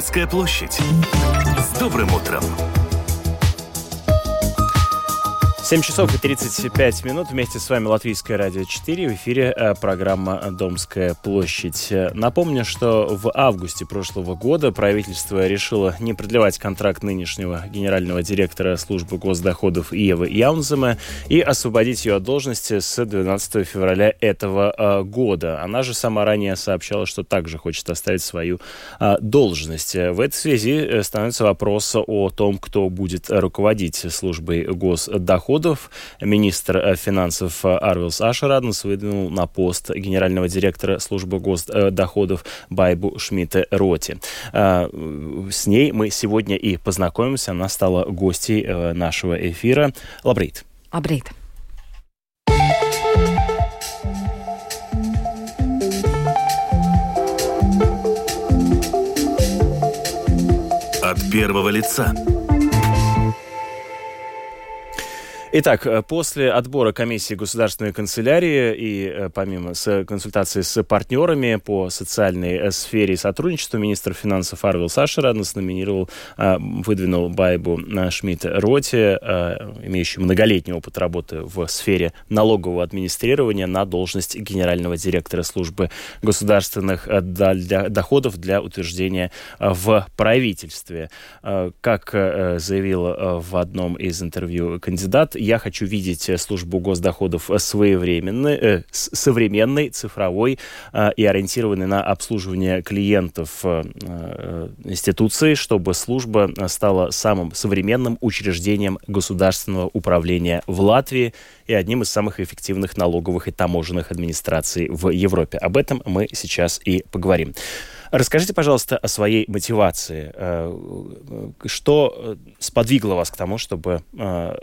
Домская площадь. С добрым утром! 7 часов и 35 минут. Вместе с вами Латвийское радио 4. В эфире э, программа «Домская площадь». Напомню, что в августе прошлого года правительство решило не продлевать контракт нынешнего генерального директора службы госдоходов Иевы Яунзема и освободить ее от должности с 12 февраля этого э, года. Она же сама ранее сообщала, что также хочет оставить свою э, должность. В этой связи становится вопрос о том, кто будет руководить службой госдоходов доходов. Министр э, финансов э, Арвилс Ашераднес выдвинул на пост генерального директора службы госдоходов Байбу Шмидте Роти. Э, с ней мы сегодня и познакомимся. Она стала гостьей нашего эфира. Лабрит. Лабрит. От первого лица. Итак, э, после отбора комиссии государственной канцелярии и э, помимо с консультации с партнерами по социальной э, сфере сотрудничества, министр финансов Арвил Сашераднес номинировал, выдвинул Байбу Шмидт Роти, имеющий многолетний опыт работы в сфере налогового администрирования, на должность генерального директора службы государственных доходов для утверждения в правительстве. Как заявил в одном из интервью кандидат, я хочу видеть э, службу госдоходов своевременной, э, современной, цифровой э, и ориентированной на обслуживание клиентов э, э, институции, чтобы служба стала самым современным учреждением государственного управления в Латвии и одним из самых эффективных налоговых и таможенных администраций в Европе. Об этом мы сейчас и поговорим. Расскажите, пожалуйста, о своей мотивации. Э, что сподвигло вас к тому, чтобы э,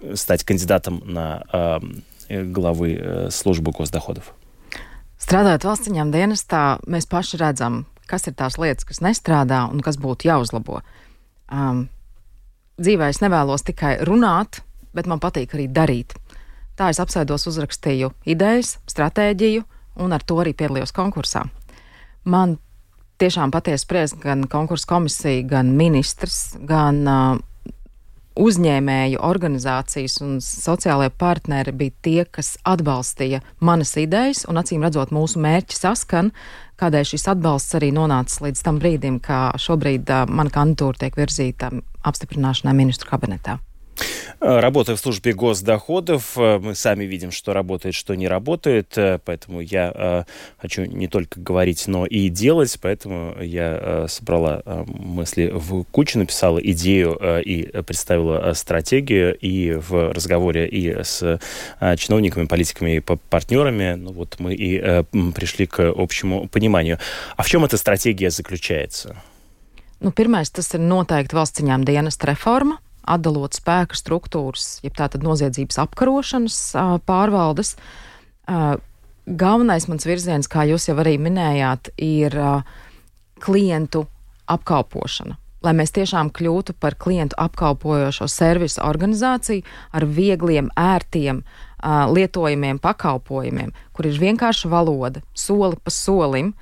э, стать кандидатом на главы службы госдоходов? Strādājot valsts ziņām dienestā, mēs paši redzam, kas ir tās lietas, kas nestrādā un kas būtu jāuzlabo. Um, dzīvē es nevēlos tikai runāt, bet man patīk arī darīt. Tā es apsēdos, uzrakstīju idejas, stratēģiju un ar to arī piedalījos konkursā. Man tiešām patiesi spriest gan konkursu komisija, gan ministrs, gan uh, uzņēmēju organizācijas un sociālajie partneri bija tie, kas atbalstīja manas idejas, un acīm redzot, mūsu mērķi saskan, kādēļ šis atbalsts arī nonācis līdz tam brīdim, kā šobrīd uh, mana kandidatūra tiek virzīta apstiprināšanai ministru kabinetā. Э, работая в службе госдоходов, э, мы сами видим, что работает, что не работает, э, поэтому я хочу не только говорить, но и делать, поэтому я собрала мысли в кучу, написала идею и представила стратегию и в разговоре и с чиновниками, политиками и партнерами, ну вот мы и пришли к общему пониманию. А в чем эта стратегия заключается? Nu, pirmais, tas ir noteikti valsts ciņām dienas reforma, atdalot spēka struktūras, jeb tātad noziedzības apkarošanas pārvaldes. Galvenais mans virziens, kā jūs jau arī minējāt, ir klientu apkalpošana. Lai mēs tiešām kļūtu par klientu apkalpojošo servisu organizāciju ar viegliem, ērtiem, lietojamiem pakalpojumiem, kur ir vienkārša valoda, soli pa solim,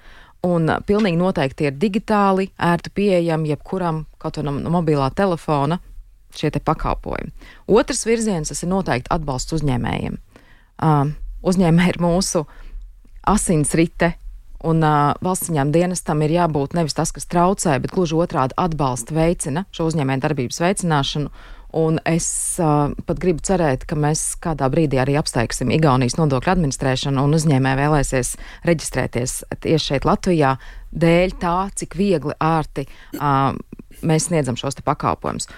un pilnīgi noteikti ir digitāli, ērti pieejami jebkuram, kaut vai no mobilā telefona, šie pakalpojumi. Otrs virziens ir noteikti atbalsts uzņēmējiem. Uh, uzņēmēji ir mūsu asinsrite, un uh, valsts ziņām dienestam ir jābūt nevis tas, kas traucē, bet gluži otrādi atbalsta veicina šo uzņēmēju darbības veicināšanu. Un es uh, pat gribu cerēt, ka mēs kādā brīdī arī apsteigsim Igaunijas nodokļu administrēšanu, un uzņēmēji vēlēsies reģistrēties tieši šeit, Latvijā, dēļ tā, cik viegli, ārti uh, mēs sniedzam šos pakalpojumus.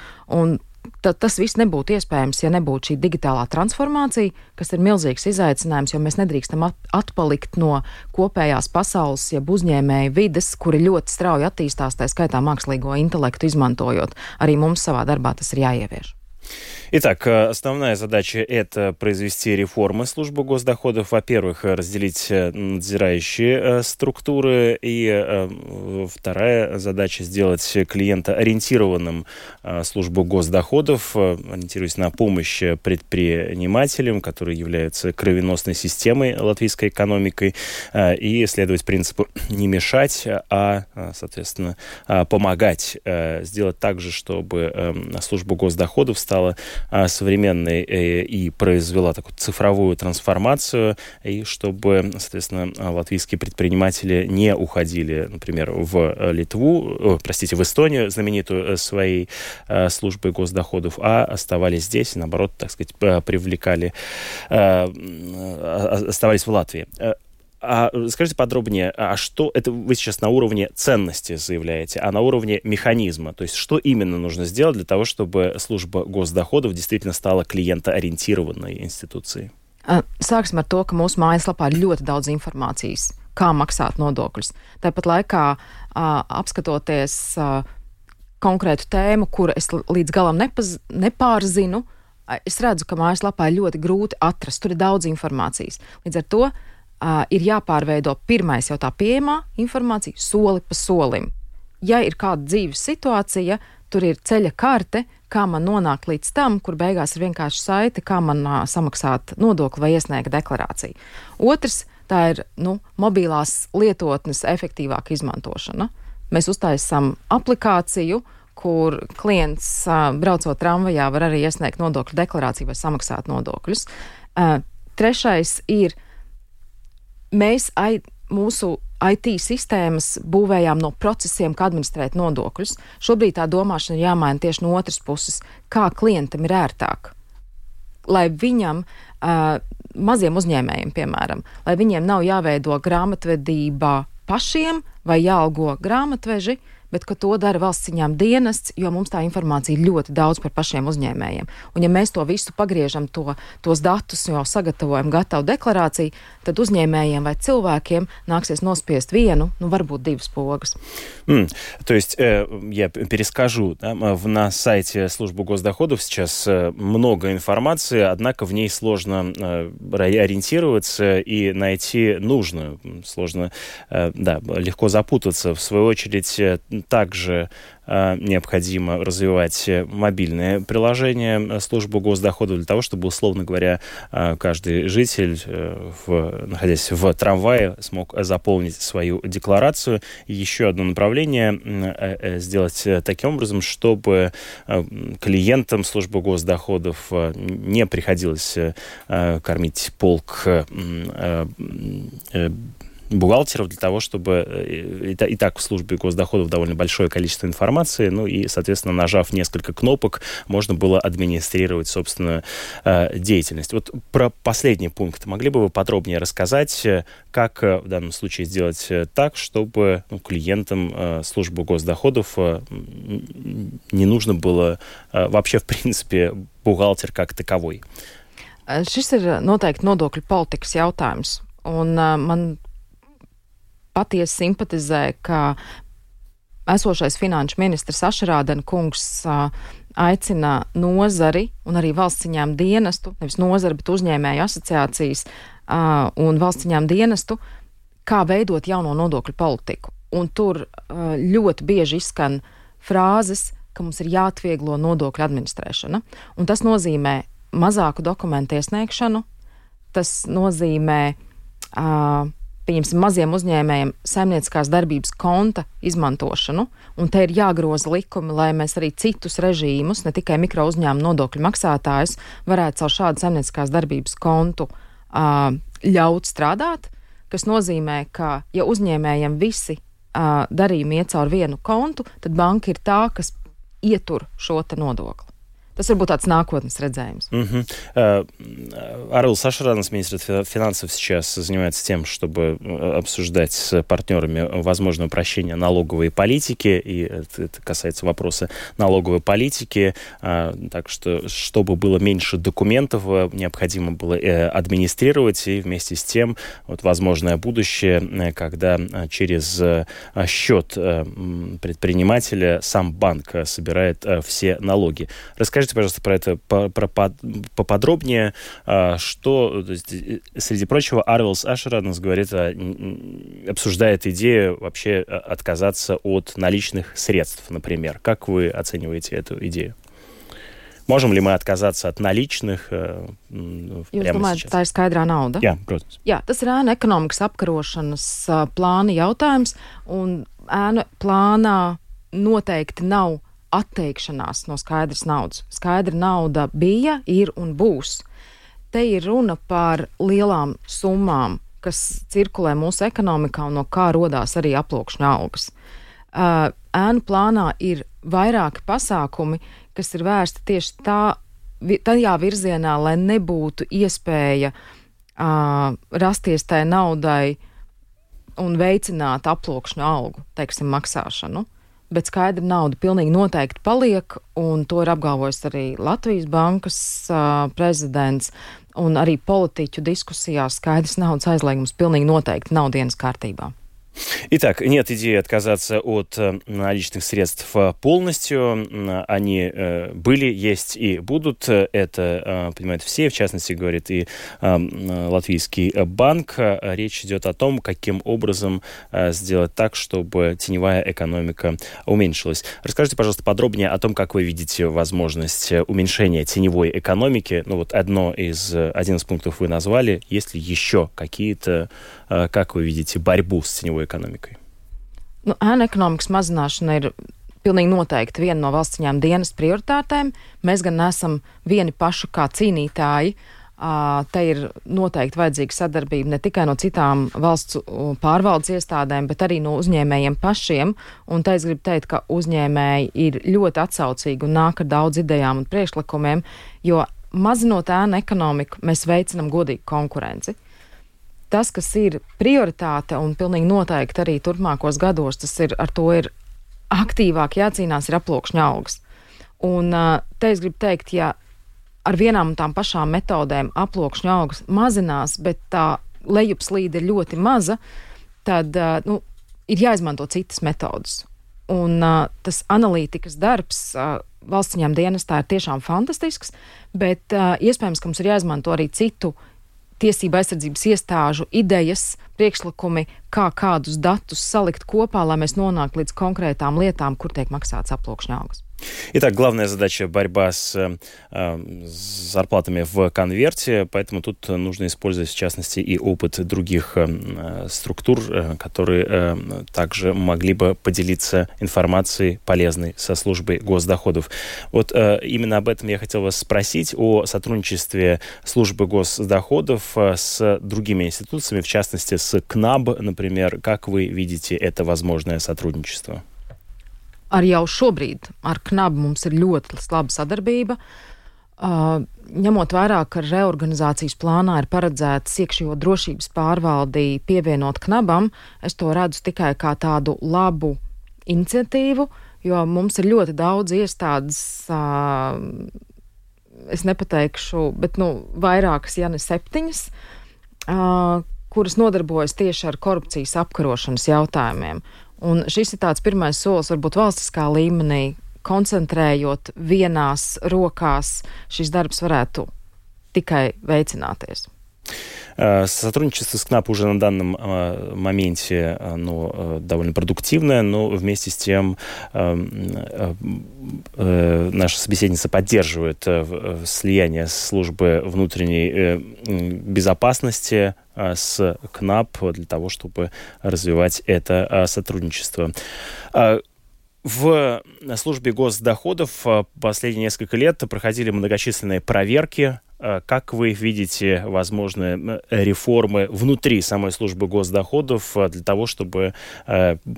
Tad tas viss nebūtu iespējams, ja nebūtu šī digitālā transformācija, kas ir milzīgs izaicinājums, jo mēs nedrīkstam atpalikt no kopējās pasaules, jeb uzņēmēju vides, kuri ļoti strauji attīstās, tā skaitā mākslīgo intelektu izmantojot. Arī mums savā darbā tas ir jāievieš. Итак, э, основная задача – это произвести реформы службы госдоходов. Во-первых, разделить э, надзирающие э, структуры. И вторая задача – сделать клиента ориентированным службу госдоходов, ориентируясь на помощь предпринимателям, которые являются кровеносной системой латвийской экономикой, и следовать принципу не мешать, а, соответственно, помогать. Сделать так же, чтобы служба госдоходов стала а, современной э, и произвела такую цифровую трансформацию, и чтобы, соответственно, латвийские предприниматели не уходили, например, в Литву, простите, в Эстонию, знаменитую э, своей э, службой госдоходов, а оставались здесь, и, наоборот, так сказать, привлекали, оставались в Латвии. А скажите подробнее, а что это вы сейчас на уровне ценности заявляете, а на уровне механизма? То есть что именно нужно сделать для того, чтобы служба госдоходов действительно стала клиентоориентированной институцией? Sāksim ar to, ka mūsu mājaslapā ir ļoti daudz informācijas, kā maksāt nodokļus. Tāpat laikā, uh, apskatoties uh, konkrētu tēmu, kuru es līdz galam nepaz, nepārzinu, es redzu, ka mājaslapā ir ļoti grūti atrast. Tur ir daudz informācijas. Līdz ar to uh, uh, ir jāpārveido pirmais jau tā pieejamā informācija, soli pa solim. Ja ir kāda dzīves situācija, tur ir ceļa karte, kā man nonākt līdz tam, kur beigās ir vienkārši saite, kā man uh, samaksāt nodokli vai iesniegt deklarāciju. Otrs, tā ir nu, mobilās lietotnes efektīvāka izmantošana. Mēs uztaisām aplikāciju, kur klients, uh, braucot tramvajā, var arī iesniegt nodokļu deklarāciju vai samaksāt nodokļus. Uh, trešais ir uh, mēs ai, mūsu IT sistēmas būvējām no procesiem, kā administrēt nodokļus. Šobrīd tā domāšana ir jāmaina tieši no otras puses, kā klientam ir ērtāk. Lai viņam, uh, maziem uzņēmējiem, piemēram, lai viņiem nav jāveido grāmatvedība pašiem vai jāalgo grāmatveži, uh, bet ka to dara valsts ciņām dienests, jo mums tā informācija ir ļoti daudz par pašiem uzņēmējiem. Un ja mēs to visu pagriežam, to, tos datus jau sagatavojam gatavu deklarāciju, tad uzņēmējiem vai cilvēkiem nāksies nospiest vienu, nu varbūt divas поgas. Mm, то есть, э, я перескажу, да, в, на сайте службы госдоходов сейчас э, много информации, однако в ней сложно э, ориентироваться и найти нужную. Сложно, э, да, легко запутаться. В свою очередь, э, также э, необходимо развивать мобильное приложение службы госдоходов для того, чтобы, условно говоря, э, каждый житель, э, в, находясь в трамвае, смог заполнить свою декларацию. Еще одно направление сделать таким образом, чтобы клиентам службы госдоходов не приходилось кормить полк бухгалтеров для того, чтобы э, и, так в службе госдоходов довольно большое количество информации, ну и, соответственно, нажав несколько кнопок, можно было администрировать собственную э, деятельность. Вот про последний пункт могли бы вы подробнее рассказать, э, как э, в данном случае сделать так, чтобы ну, клиентам э, службы госдоходов э, не нужно было э, вообще, в принципе, бухгалтер как таковой? Šis ir noteikti nodokļu politikas jautājums. Man patiesi simpatizē, ka esošais finanšu ministrs Ašrādena kungs aicina nozari un arī valstsiņām dienestu, nevis nozari, bet uzņēmēju asociācijas un valstsiņām dienestu, kā veidot jauno nodokļu politiku. Un tur ļoti bieži izskan frāzes, ka mums ir jāatvieglo nodokļu administrēšana. Un tas nozīmē mazāku dokumentu iesniegšanu, tas nozīmē uh, pieņemsim, maziem uzņēmējiem saimnieciskās darbības konta izmantošanu, un te ir jāgroza likumi, lai mēs arī citus režīmus, ne tikai mikro uzņēmumu nodokļu maksātājus, varētu caur šādu saimnieciskās darbības kontu uh, ļaut strādāt, kas nozīmē, ka ja uzņēmējiem visi uh, darījumi iet caur vienu kontu, tad banka ir tā, kas ietur šo nodokli. Tas varbūt tāds nākotnes рedzējums. Угу. Арл Сашаранс, министр финансов, сейчас занимается тем, чтобы э, обсуждать с партнерами возможное упрощение налоговой политики, и это, касается вопроса налоговой политики, а, так что, чтобы было меньше документов, э, необходимо было э, администрировать, и вместе с тем, вот возможное будущее, когда через счет предпринимателя сам банк собирает все налоги. Расскажите, Расскажите, пожалуйста, про это поподробнее. Что, есть, среди прочего, Арвелс Ашера нас говорит, обсуждает идею вообще отказаться от наличных средств, например. Как вы оцениваете эту идеju? Можем ли мы отказаться от наличных uh, Jūs domājat, tā ir skaidrā nauda? Jā, protams. Jā, tas ir ēna ekonomikas apkarošanas plāna jautājums, un ēna plānā noteikti nav atteikšanās no skaidras naudas. Skaidra nauda bija, ir un būs. Te ir runa par lielām summām, kas cirkulē mūsu ekonomikā un no kā rodās arī aploksņa algas. Uh, ēnu plānā ir vairāki pasākumi, kas ir vērsti tieši tā, tajā virzienā, lai nebūtu iespēja uh, rasties tai naudai un veicināt aploksņu algu, teiksim, maksāšanu. Bet skaidra nauda pilnīgi noteikti paliek, un to ir apgalvojis arī Latvijas bankas uh, prezidents, un arī politiķu diskusijās skaidrs naudas aizliegums pilnīgi noteikti nav dienas kārtībā. Итак, нет идеи отказаться от э, наличных средств э, полностью. Они э, были, есть и будут. Это понимают все, в частности, говорит и Латвийский банк. Речь идет о том, каким образом сделать так, чтобы теневая экономика уменьшилась. Расскажите, пожалуйста, подробнее о том, как вы видите возможность уменьшения теневой экономики. Ну вот одно из, один из пунктов вы назвали. Есть ли еще какие-то, как вы видите, борьбу с теневой ekonomikai? Nu, ēna ekonomikas mazināšana ir pilnīgi noteikti viena no valsts ciņām dienas prioritātēm. Mēs gan nesam vieni paši kā cīnītāji. Te ir noteikti vajadzīga sadarbība ne tikai no citām valsts pārvaldes iestādēm, bet arī no uzņēmējiem pašiem. Un te es gribu teikt, ka uzņēmēji ir ļoti atsaucīgi un nāk ar daudz idejām un priekšlikumiem, jo mazinot ēnu ekonomiku, mēs veicinam godīgu konkurenci. Uh, tas, kas ir prioritāte un pilnīgi noteikti arī turpmākos gados, tas ir ar to ir aktīvāk jācīnās, ir aploksņa algas. Un te es gribu teikt, ja ar vienām un tām pašām metodēm aploksņa algas mazinās, bet tā lejupslīde ir ļoti maza, tad nu, ir jāizmanto citas metodas. Un uh, tas analītikas darbs uh, valsts dienestā ir tiešām fantastisks, bet uh, iespējams, ka mums ir jāizmanto arī citu tiesība aizsardzības iestāžu idejas, priekšlikumi, kā kādus datus salikt kopā, lai mēs nonāktu līdz konkrētām lietām, kur tiek maksāts aploksņa algas. Итак, главная задача борьба с э, зарплатами в конверте, поэтому тут нужно использовать, в частности, и опыт других э, структур, э, которые э, также могли бы поделиться информацией полезной со службой госдоходов. Вот э, именно об этом я хотел вас спросить, о сотрудничестве службы госдоходов э, с другими институциями, в частности, с КНАБ, например. Как вы видите это возможное сотрудничество? Arī jau šobrīd ar knabu mums ir ļoti laba sadarbība. Uh, ņemot vērā, ka reorganizācijas plānā ir paredzēts iekšējo drošības pārvaldi pievienot knabam, es to redzu tikai kā tādu labu iniciatīvu, jo mums ir ļoti daudz iestādes, uh, es nepateikšu, bet nu, vairākas, ja ne septiņas, uh, kuras nodarbojas tieši ar korupcijas apkarošanas jautājumiem. Un šis ir tāds pirmais solis, varbūt valstiskā līmenī, koncentrējot vienās rokās, šis darbs varētu tikai veicināties. Сотрудничество с КНАП уже на данном моменте ну, довольно продуктивное, но вместе с тем наша собеседница поддерживает слияние службы внутренней безопасности с КНАП для того, чтобы развивать это сотрудничество. В службе госдоходов последние несколько лет проходили многочисленные проверки как вы видите возможные реформы внутри самой службы госдоходов для того, чтобы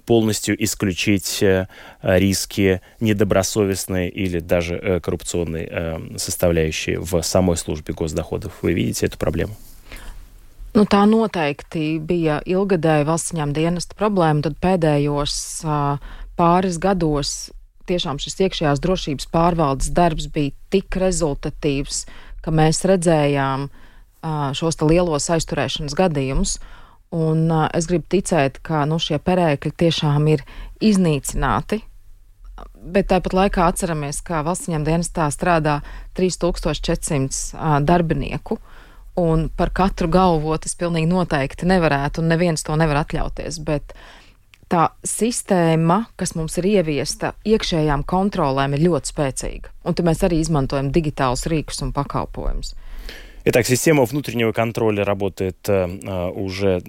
полностью исключить риски недобросовестной или даже коррупционной составляющей в самой службе госдоходов? Вы видите эту проблему? Nu, tā noteikti bija ilgadēja valsts dienesta problēma. Tad pēdējos uh, pāris gados tiešām šis iekšējās drošības pārvaldes darbs bija tik rezultatīvs, ka mēs redzējām uh, šos lielos aizturēšanas gadījumus. Un uh, es gribu ticēt, ka nu, šie perēkļi tiešām ir iznīcināti. bet tāpat laikā atceramies, ka valsts ieņem dienestā strādā 3400 darbinieku. Un par katru galvu tas pilnīgi noteikti nevarētu, un neviens to nevar atļauties. Bet tā sistēma, kas mums ir ieviesta iekšējām kontrolēm, ir ļoti spēcīga. Un tad mēs arī izmantojam digitālus rīkus un pakalpojumus. Итак, система внутреннего контроля работает э, уже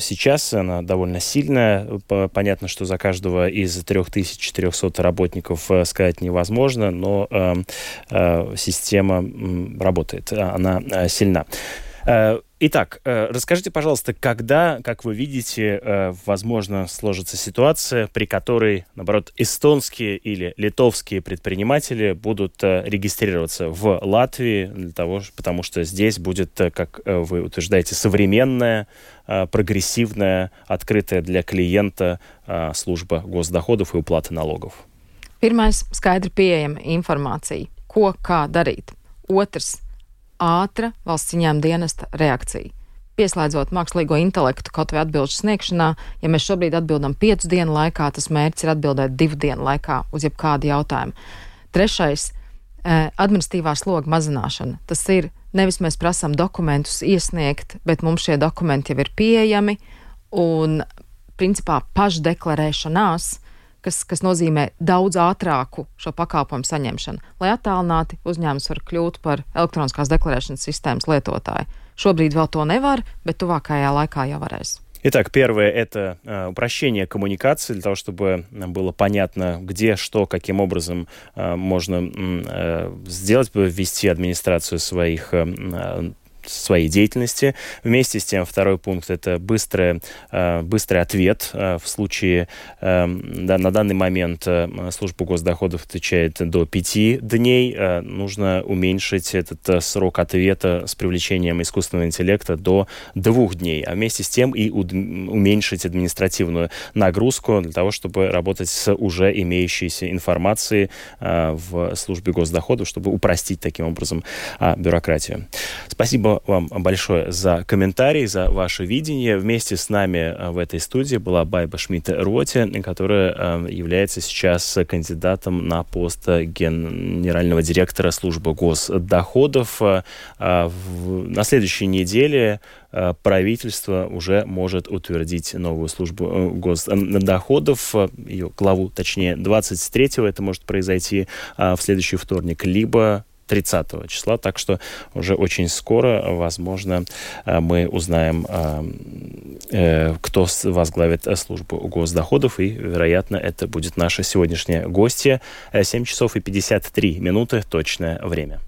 сейчас, она довольно сильная. Понятно, что за каждого из 3400 работников э, сказать невозможно, но э, э, система работает, она э, сильна. Э, итак, э, расскажите, пожалуйста, когда, как вы видите, э, возможно сложится ситуация, при которой, наоборот, эстонские или литовские предприниматели будут регистрироваться в Латвии, для того, потому что здесь будет, как вы утверждаете, современная, прогрессивная, открытая для клиента служба госдоходов и уплаты налогов? Pirmais - skaidri pieejama informācija, ko kā darīt. Otrs ātra valsts ieņēmuma dienesta reakcija. Pieslēdzot mākslīgo intelektu kaut vai atbildžu sniegšanā, ja mēs šobrīd atbildam piecu dienu laikā, tas mērķis ir atbildēt divu dienu laikā uz jebkādu jautājumu. Trešais eh, - administratīvā sloga mazināšana. Tas ir nevis mēs prasām dokumentus iesniegt, bet mums šie dokumenti jau ir pieejami un principā pašdeklarēšanās kas, kas nozīmē daudz ātrāku šo pakalpojumu saņemšanu, lai attālināti uzņēmums var kļūt par elektroniskās deklarēšanas sistēmas lietotāju. Šobrīd vēl to nevar, bet tuvākajā laikā jau varēs. Итак, первое – это э, упрощение коммуникации, для того, чтобы было понятно, где, что, каким образом э, можно э, сделать, ввести администрацию своих своей деятельности. Вместе с тем, второй пункт – это быстрый, э, быстрый ответ. Э, в случае, э, да, на данный момент служба госдоходов отвечает до пяти дней. Нужно уменьшить этот срок ответа с привлечением искусственного интеллекта до двух дней. А вместе с тем и уменьшить административную нагрузку для того, чтобы работать с уже имеющейся информацией в службе госдоходов, чтобы упростить таким образом бюрократию. Спасибо вам большое за комментарии, за ваше видение. Вместе с нами э, в этой студии была Байба Шмидт-Роте, которая э, является сейчас кандидатом на пост генерального директора службы госдоходов. Э, на следующей неделе правительство уже может утвердить новую службу госдоходов, ее главу, точнее, 23-го это может произойти в следующий вторник, либо 30 числа, так что уже очень скоро, возможно, э, мы узнаем, э, э, кто возглавит службу госдоходов, и, вероятно, это будет наша сегодняшняя гостья. 7 часов и 53 минуты, точное время.